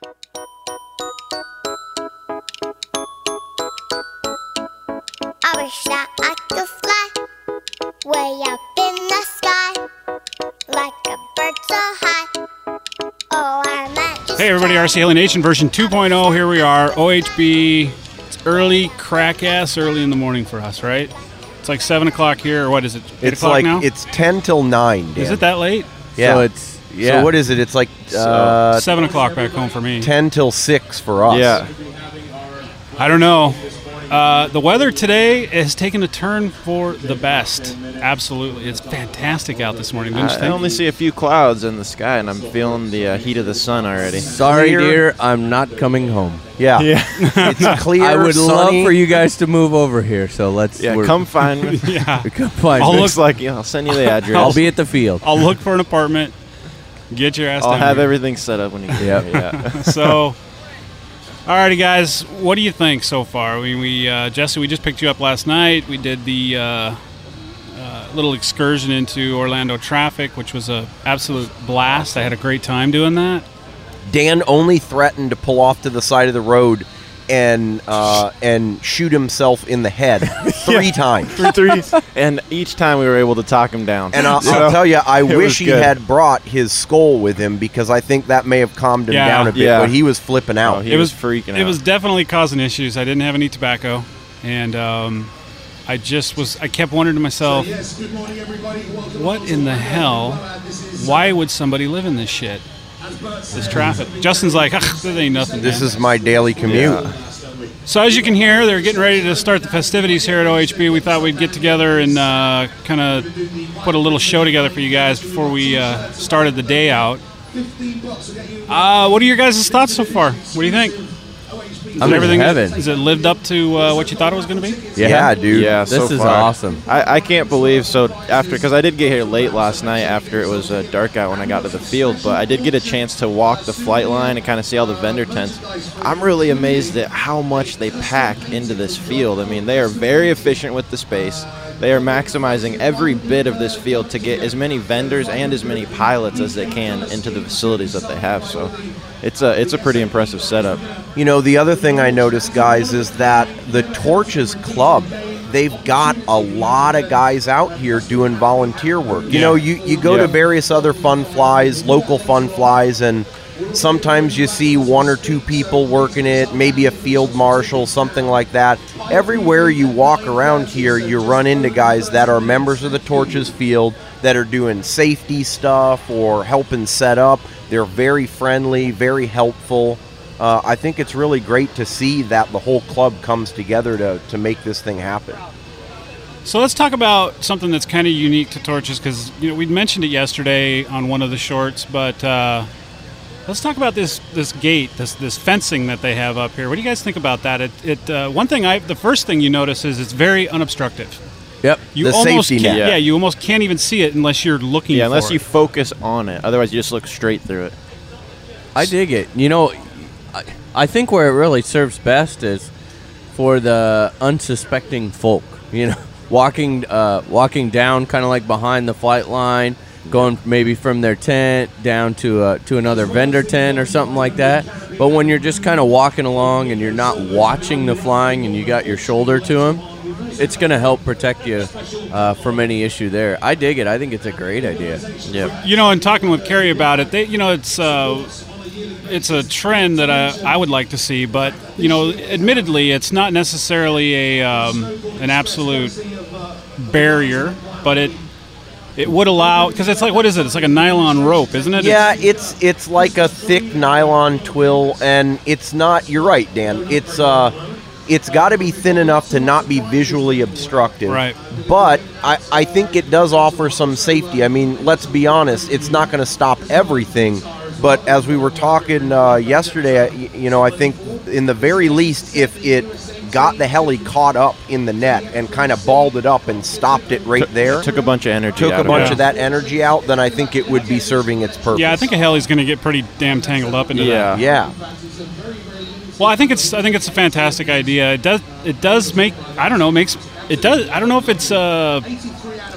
I wish that I could fly way up in the sky like a bird so high. Oh, I might Hey, everybody, RC Heli Nation version 2.0. Here we are. OHB. It's early, crack ass early in the morning for us, right? It's like 7 o'clock here, or what is it? 8 It's o'clock like now? it's ten till nine. Dan. is it that late? Yeah. So it's yeah. So what is it? It's like uh, 7 o'clock back home for me. ten till six for us. Yeah. I don't know. Uh, the weather today has taken a turn for the best. Absolutely. It's fantastic out this morning, didn't you I think? only see a few clouds in the sky, and I'm feeling the uh, heat of the sun already. Sorry, Clear. dear, I'm not coming home. Yeah. it's clear. I would sunny. love for you guys to move over here. So let's. Yeah, we're- come find me. yeah. Come find I'll me. Looks like yeah, I'll send you the address. I'll be at the field. I'll look for an apartment. Get your ass I'll down have here. everything set up when you get Yep. here. Yeah. so, alrighty, guys, what do you think so far? We, we uh, Jesse, we just picked you up last night. We did the uh, uh, little excursion into Orlando traffic, which was a absolute blast. I had a great time doing that. Dan only threatened to pull off to the side of the road and uh, and shoot himself in the head three times. Three, and each time we were able to talk him down. And I'll, So, I'll tell you, I wish he good. had brought his skull with him because I think that may have calmed him Yeah. down a bit. Yeah. But he was flipping out. Oh, he was freaking out. It was definitely causing issues. I didn't have any tobacco, and um, I just was. I kept wondering to myself, what in the hell? Why would somebody live in this shit? This traffic. Justin's like, "Ugh, that ain't nothing. this man." is my daily commute. So as you can hear, they're getting ready to start the festivities here at OHB. We thought we'd get together and uh, kind of put a little show together for you guys before we uh, started the day out. Uh, what are your guys' thoughts so far? What do you think? Is I'm in everything heaven. Is it lived up to uh, what you thought it was going to be? Yeah, dude. Yeah, This so is far. awesome. I, I can't believe so after because I did get here late last night after it was uh, dark out when I got to the field, but I did get a chance to walk the flight line and kind of see all the vendor tents. I'm really amazed at how much they pack into this field. I mean, they are very efficient with the space. They are maximizing every bit of this field to get as many vendors and as many pilots as they can into the facilities that they have. So, it's a it's a pretty impressive setup. You know, the other thing I noticed, guys, is that the Torches Club, they've got a lot of guys out here doing volunteer work. You Yeah. know, you, you go Yeah. to various other fun flies, local fun flies, and sometimes you see one or two people working it, maybe a field marshal, something like that. Everywhere you walk around here, you run into guys that are members of the Torches Field that are doing safety stuff or helping set up. They're very friendly, very helpful. Uh, I think it's really great to see that the whole club comes together to, to make this thing happen. So let's talk about something that's kind of unique to Torches because you know we mentioned it yesterday on one of the shorts, but uh, let's talk about this this gate, this this fencing that they have up here. What do you guys think about that? It, it uh, one thing I the first thing you notice is it's very unobstructive. Yep. You The almost safety can't, net. yeah, you almost can't even see it unless you're looking. Yeah, for unless it. you focus on it. Otherwise, you just look straight through it. I dig it. You know, I, I think where it really serves best is for the unsuspecting folk. You know, walking uh, walking down kind of like behind the flight line, going maybe from their tent down to uh, to another vendor tent or something like that. But when you're just kind of walking along and you're not watching the flying and you got your shoulder to them, it's going to help protect you uh, from any issue there. I dig it. I think it's a great idea. Yeah. you know, and talking with Kerry about it, they, you know, it's uh, it's a trend that I, I would like to see, but you know, admittedly, it's not necessarily a um, an absolute barrier, but it it would allow because it's like what is it? It's like a nylon rope, isn't it? Yeah, it's it's like a thick nylon twill, and it's not. You're right, Dan. It's uh, it's got to be thin enough to not be visually obstructive. Right. But I I think it does offer some safety. I mean, let's be honest. It's not going to stop everything. But as we were talking uh, yesterday, you know, I think in the very least, if it got the heli caught up in the net and kind of balled it up and stopped it right there, Took a bunch of energy. took out a bunch Yeah. of that energy out, then I think it would be serving its purpose. yeah, I think a heli's going to get pretty damn tangled up into Yeah. that. Yeah. Yeah. Well, I think it's I think it's a fantastic idea. It does it does make I don't know makes it does I don't know if it's uh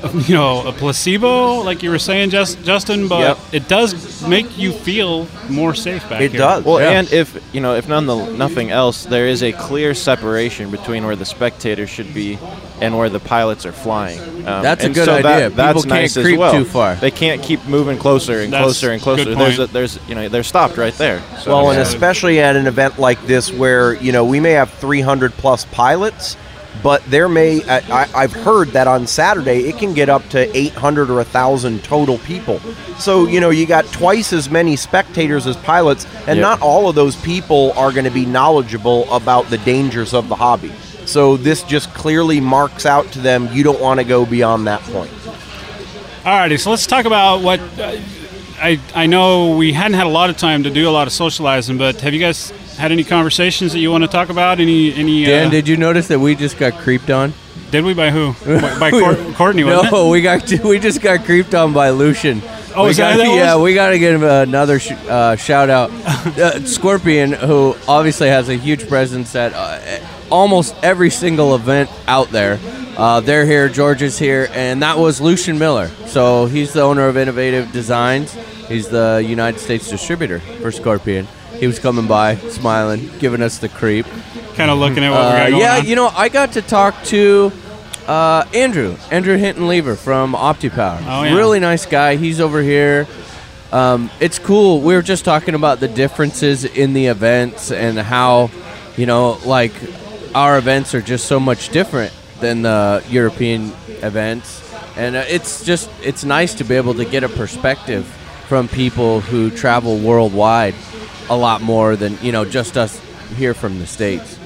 you know a placebo, like you were saying, Just, Justin, but Yep. it does make you feel more safe back It here. does. Well, Yeah. and if you know, if none the, nothing else, there is a clear separation between where the spectators should be and where the pilots are flying. Um, That's a good so that- idea. that's People can't nice as creep well. too far. They can't keep moving closer and That's closer and closer. good There's, a, there's, you know, they're stopped right there. So, Well, and Yeah. especially at an event like this where, you know, we may have 300 plus pilots, but there may, I, I, I've heard that on Saturday it can get up to 800 or 1,000 total people. So, you know, you got twice as many spectators as pilots, and Yeah. not all of those people are going to be knowledgeable about the dangers of the hobby. So this just clearly marks out to them you don't want to go beyond that point. Alrighty, so let's talk about what uh, I I know we hadn't had a lot of time to do a lot of socializing, but have you guys had any conversations that you want to talk about? Any any? Dan, uh, did you notice that we just got creeped on? did we by who? by Cour- Courtney, wasn't No, we got we just got creeped on by Lucian. Oh, we got, yeah, we got to give him another sh- uh, shout out. uh, Scorpion, who obviously has a huge presence at uh, almost every single event out there. Uh, they're here, George is here, and that was Lucian Miller. So he's the owner of Innov8tive Designs. He's the United States distributor for Scorpion. He was coming by, smiling, giving us the creep. Kind of looking at what we Uh, got going yeah, on. you know, I got to talk to uh, Andrew, Andrew Hinton Lever from OptiPower. Oh, yeah. Really nice guy. He's over here. Um, it's cool. We were just talking about the differences in the events and how, you know, like our events are just so much different than the European events. And uh, it's just, it's nice to be able to get a perspective from people who travel worldwide a lot more than, you know, just us here from the States.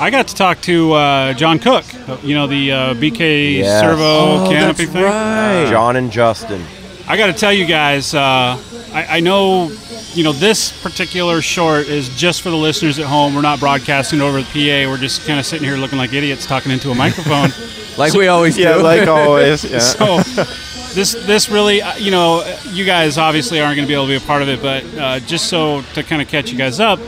I got to talk to uh, John Cook. uh, You know the uh, BK Yes. Servo canopy thing. right. John and Justin. I got to tell you guys, uh, I, I know, you know, this particular short is just for the listeners at home. We're not broadcasting over the PA. We're just kind of sitting here looking like idiots talking into a microphone. Like we always yeah, do. like always. Yeah. so this this really, uh, you know, you guys obviously aren't going to be able to be a part of it, but uh, just so to kind of catch you guys up,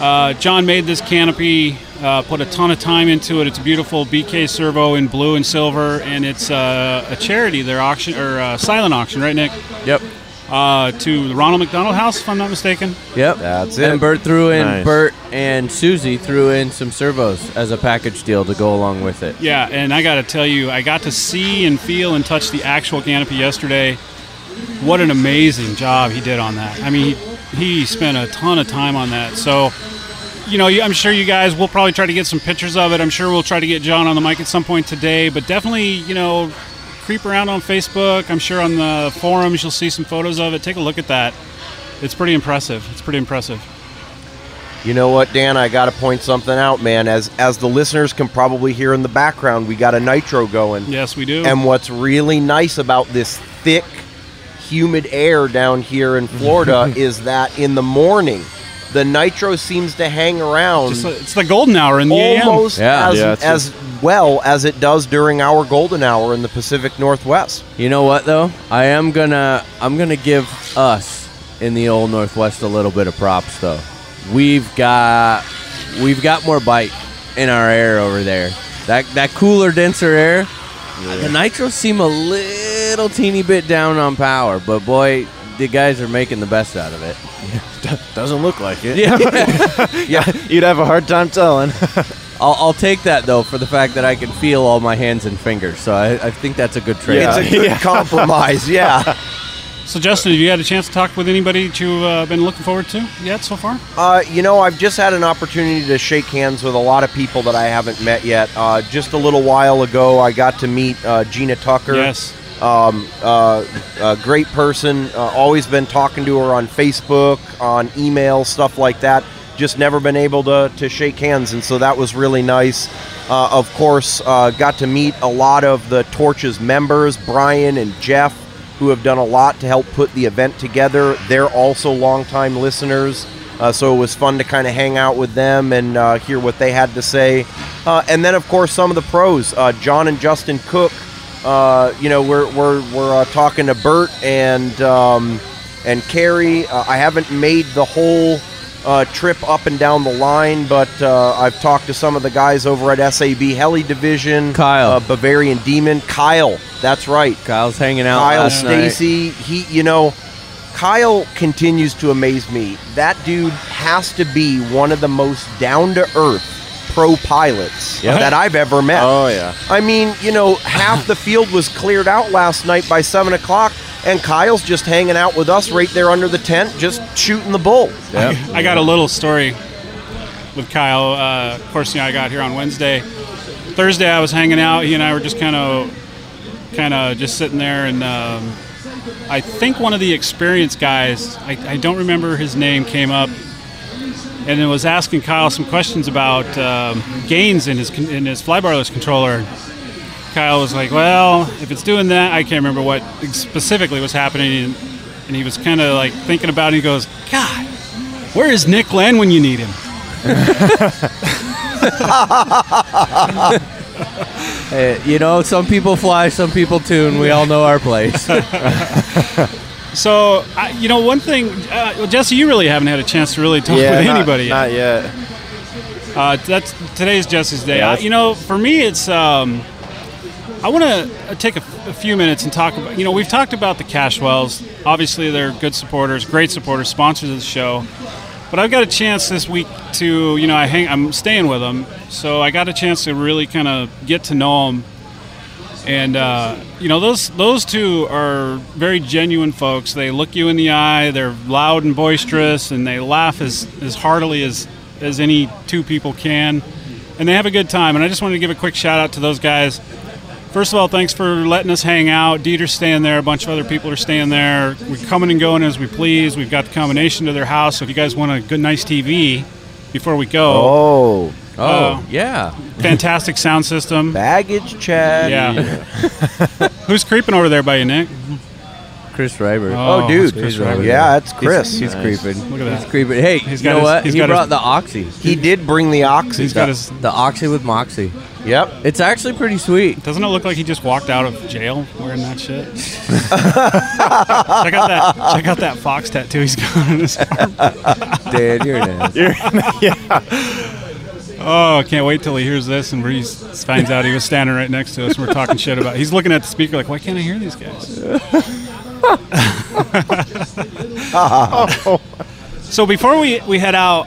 uh, John made this canopy, uh, put a ton of time into it. It's a beautiful BK servo in blue and silver, and it's uh, a charity. Their auction or uh, silent auction, right, Nick? yep. Uh, to the Ronald McDonald House, if I'm not mistaken. Yep. That's it. And Bert threw in Nice. Bert and Susie threw in some servos as a package deal to go along with it. Yeah, and I got to tell you, I got to see and feel and touch the actual canopy yesterday. What an amazing job he did on that. I mean, he, he spent a ton of time on that. So, you know, I'm sure you guys will probably try to get some pictures of it. I'm sure we'll try to get John on the mic at some point today, but definitely, you know, creep around on Facebook. I'm sure on the forums you'll see some photos of it. Take a look at that. It's pretty impressive. It's pretty impressive. You know what, Dan? I got to point something out, man. As as the listeners can probably hear in the background, we got a nitro going. Yes, we do. And what's really nice about this thick, humid air down here in Florida is that in the morning, the nitro seems to hang around Just, it's the golden hour in the AM. almost Yeah. as, Yeah, it's as well as it does during our golden hour in the Pacific Northwest. You know what though? I am gonna I'm gonna give us in the old Northwest a little bit of props though. We've got we've got more bite in our air over there. That that cooler, denser air. The nitros seem a little teeny bit down on power, but boy, the guys are making the best out of it. Doesn't look like it. Yeah. yeah, you'd have a hard time telling. I'll, I'll take that though for the fact that I can feel all my hands and fingers. So I, I think that's a good trade. Yeah, It's a good compromise, yeah. So, Justin, have you had a chance to talk with anybody that you've uh, been looking forward to yet so far? Uh, you know, I've just had an opportunity to shake hands with a lot of people that I haven't met yet. Uh, just a little while ago, I got to meet uh, Gina Tucker. Yes. Um, uh, a great person. Uh, always been talking to her on Facebook, on email, stuff like that. Just never been able to, to shake hands, and so that was really nice. Uh, of course, uh, got to meet a lot of the Torches members, Brian and Jeff, who have done a lot to help put the event together. They're also longtime listeners, uh, so it was fun to kind of hang out with them and uh, hear what they had to say. Uh, and then, of course, some of the pros, uh, John and Justin Cook. Uh, you know, we're we're we're uh, talking to Bert and um, and Carrie. Uh, I haven't made the whole uh, trip up and down the line, but uh, I've talked to some of the guys over at SAB Heli Division, Kyle. uh, Bavarian Demon, Kyle. That's right. Kyle's hanging out. Kyle. Stacy, he, you know, Kyle continues to amaze me. That dude has to be one of the most down to earth pro pilots Yeah. that I've ever met. Oh yeah. I mean, you know, half the field was cleared out last night by seven o'clock, and Kyle's just hanging out with us right there under the tent, just shooting the bull. Yep. I got a little story with Kyle. Uh, of course, you know, I got here on Wednesday. Thursday, I was hanging out. He and I were just kind of, kind of just sitting there, and um, I think one of the experienced guys, I, I don't remember his name, came up and then was asking Kyle some questions about um, gains in his in his flybarless controller. Kyle was like, "Well, if it's doing that, I can't remember what specifically was happening." And, and he was kind of like thinking about it. He goes, "God, where is Nick Land when you need him?" Uh, you know, some people fly, some people tune. We all know our place. So, I, you know, one thing, uh, well, Jesse, you really haven't had a chance to really talk yeah. with not- anybody yet. Not yet. Uh, that's today's Jesse's day. Yeah, I, you know, for me, it's. Um, I want to take a, f- a few minutes and talk about. You know, we've talked about the Cashwells. Obviously, they're good supporters, great supporters, sponsors of the show. But I've got a chance this week to, you know, I hang, I'm staying with them, so I got a chance to really kind of get to know them. And uh, you know, those those two are very genuine folks. They look you in the eye. They're loud and boisterous, and they laugh as as heartily as as any two people can. And they have a good time. And I just wanted to give a quick shout out to those guys. First of all, thanks for letting us hang out. Dieter's staying there. A bunch of other people are staying there. We're coming and going as we please. We've got the combination to their house. So if you guys want a good, nice TV before we go, Oh, Oh, Uh, yeah. fantastic sound system. baggage check. Yeah. Who's creeping over there by you, Nick? Chris Reiber. Oh, Oh, dude. Chris Ryder. yeah, it's Chris. He's, he's creeping. Look at that. He's creeping. Hey, He's you got know his- what? he's He got his- brought the Oxy. he did bring the oxy. He's got his. The Oxy with Moxie. Yep. It's actually pretty sweet. Doesn't it look like he just walked out of jail wearing that shit? check out that! Check out that fox tattoo he's got on his arm. Dan, you're an ass. Oh, I can't wait till he hears this and he finds out he was standing right next to us and we're talking shit about. He's looking at the speaker like, why can't I hear these guys? so before we, we head out,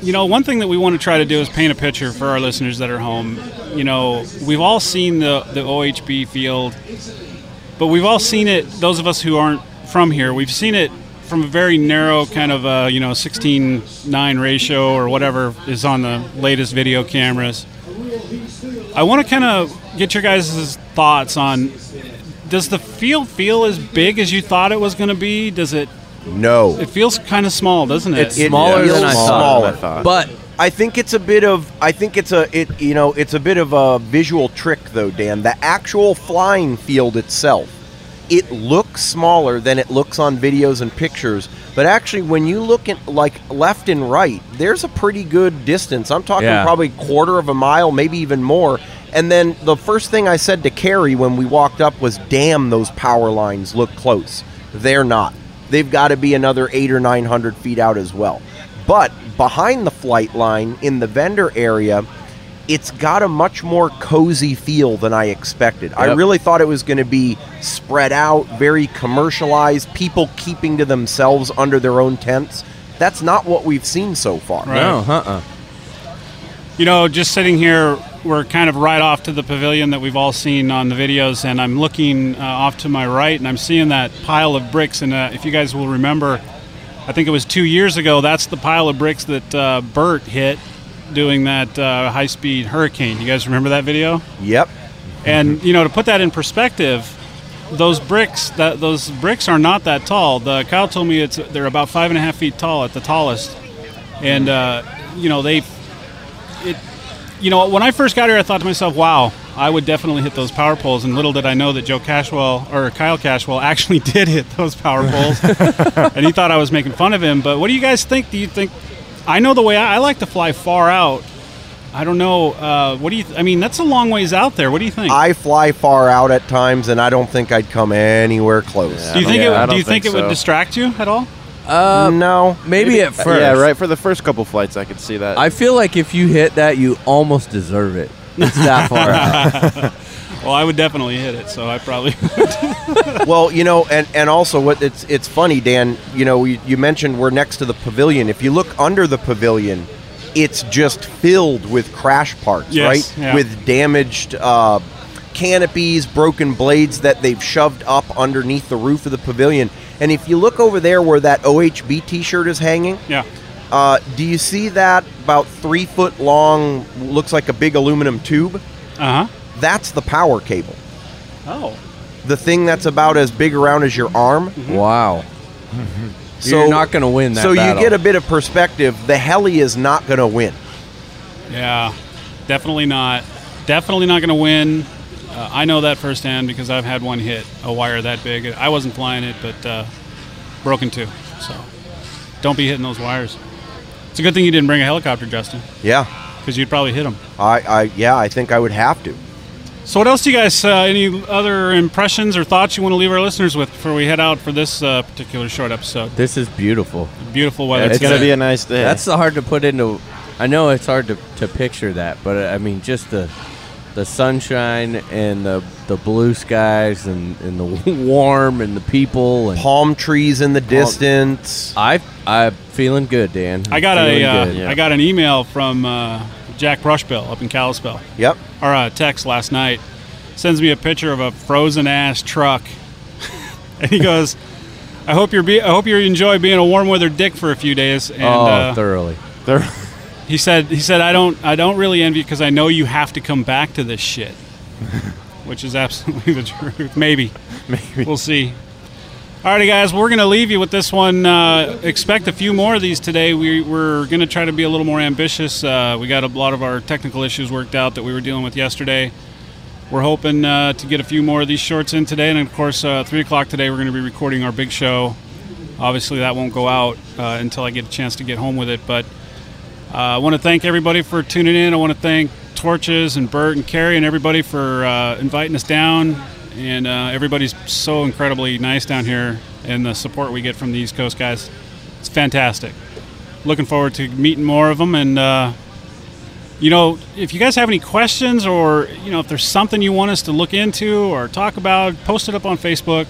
you know, one thing that we want to try to do is paint a picture for our listeners that are home. You know, we've all seen the, the OHB field, but we've all seen it, those of us who aren't from here, we've seen it from a very narrow kind of, uh, you know, 16 9 ratio or whatever is on the latest video cameras. I want to kind of get your guys' thoughts on does the field feel as big as you thought it was going to be? Does it? No. It feels kind of small, doesn't it? It's It smaller feels than I smaller. thought. But I think it's a bit of I think it's a it you know it's a bit of a visual trick though Dan the actual flying field itself it looks smaller than it looks on videos and pictures but actually when you look at like left and right there's a pretty good distance. I'm talking Yeah. probably quarter of a mile maybe even more. And then the first thing I said to Carrie when we walked up was damn those power lines look close. They're not. They've got to be another eight or nine hundred feet out as well. But behind the flight line in the vendor area, it's got a much more cozy feel than I expected. I really thought it was going to be spread out, very commercialized, people keeping to themselves under their own tents. That's not what we've seen so far. Right. no, uh-uh. You know, just sitting here, we're kind of right off to the pavilion that we've all seen on the videos, and I'm looking uh, off to my right, and I'm seeing that pile of bricks. And uh, if you guys will remember, I think it was two years ago. That's the pile of bricks that uh, Bert hit doing that uh, high-speed hurricane. You guys remember that video? Yep. And you know, to put that in perspective, those bricks that those bricks are not that tall. The Kyle told me it's they're about five and a half feet tall at the tallest, and uh, you know they, it, you know when I first got here, I thought to myself, wow. I would definitely hit those power poles, and little did I know that Joe Cashwell or Kyle Cashwell actually did hit those power poles, and he thought I was making fun of him. But what do you guys think? Do you think? I know the way I, I like to fly far out. I don't know. Uh, what do you? I mean, that's a long ways out there. What do you think? I fly far out at times, and I don't think I'd come anywhere close. Do you think Yeah, it? Do you think, think it would distract you at all? no, Maybe at first. Yeah, right. For the first couple flights, I could see that. I feel like if you hit that, you almost deserve it. It's that far out. Well, I would definitely hit it, so I probably. well, you know, and, and also what it's it's funny, Dan. You know, you, you mentioned we're next to the pavilion. If you look under the pavilion, it's just filled with crash parts, Yes, right? yeah. With damaged uh, canopies, broken blades that they've shoved up underneath the roof of the pavilion. And if you look over there where that OHB T-shirt is hanging, yeah. uh, do you see that about three foot long? Looks like a big aluminum tube. Uh huh. That's the power cable. Oh. The thing that's about as big around as your arm. wow. So You're not going to win that so battle. you get a bit of perspective. The heli is not going to win. Yeah. Definitely not. Definitely not going to win. Uh, I know that firsthand because I've had one hit a wire that big. I wasn't flying it, but uh, broken too. So don't be hitting those wires. It's a good thing you didn't bring a helicopter, Justin, Yeah, because you'd probably hit them. I, I yeah, I think I would have to. So, what else do you guys? Uh, any other impressions or thoughts you want to leave our listeners with before we head out for this uh, particular short episode? This is beautiful. Beautiful weather. it's today. gonna be a nice day. That's the hard to put into. I know it's hard to, to picture that, but I mean, just the the sunshine and the the blue skies and, and the warm and the people and Palm trees in the distance. I I'm feeling good, Dan. I got Feeling a uh, yeah. I got an email from uh, Jack Brushbill up in Kalispell, Yep. Our a text last night. Sends me a picture of a frozen ass truck, and he goes, "I hope you're be- I hope you enjoy being a warm weather dick for a few days." And oh, uh, thoroughly. He said he said I don't I don't really envy because I know you have to come back to this shit, which is absolutely the truth. Maybe, maybe. we'll see. Alrighty, guys, we're gonna leave you with this one. Uh, expect a few more of these today. We, we're gonna try to be a little more ambitious. Uh, we got a lot of our technical issues worked out that we were dealing with yesterday. We're hoping uh, to get a few more of these shorts in today, and of course, uh, three o'clock today we're gonna be recording our big show. Obviously, that won't go out uh, until I get a chance to get home with it, but. Uh, I want to thank everybody for tuning in. I want to thank Torches and Bert and Carrie and everybody for inviting us down. And uh, everybody's so incredibly nice down here, and the support we get from the East Coast guys, it's fantastic. Looking forward to meeting more of them. And uh, you know, if you guys have any questions, or you know, if there's something you want us to look into or talk about, post it up on Facebook,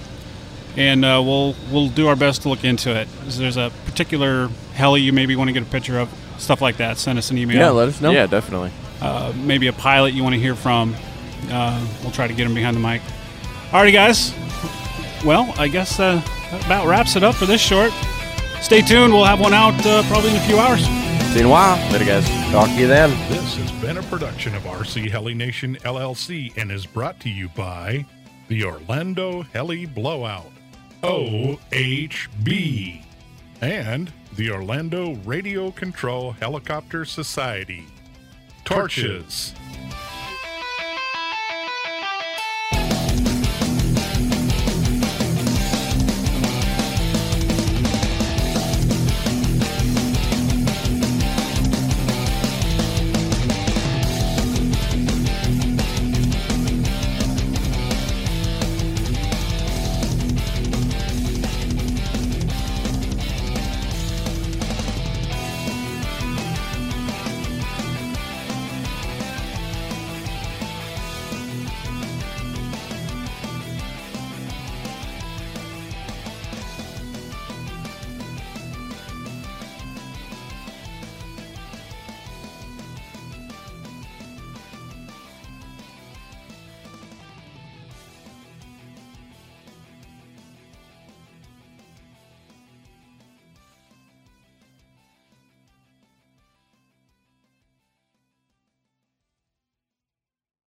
and uh, we'll we'll do our best to look into it. If there's a particular heli you maybe want to get a picture of, stuff like that. Send us an email Yeah, let us know. Yeah, definitely. uh, maybe a pilot you want to hear from. Uh, we'll try to get him behind the mic. Alrighty, guys. Well, I guess uh, that about wraps it up for this short. Stay tuned. We'll have one out uh, probably in a few hours. See you in a while. Later, guys. Talk to you then. This has been a production of RC Heli Nation LLC and is brought to you by the Orlando Heli Blowout, OHB, and the Orlando Radio Control Helicopter Society. Torches.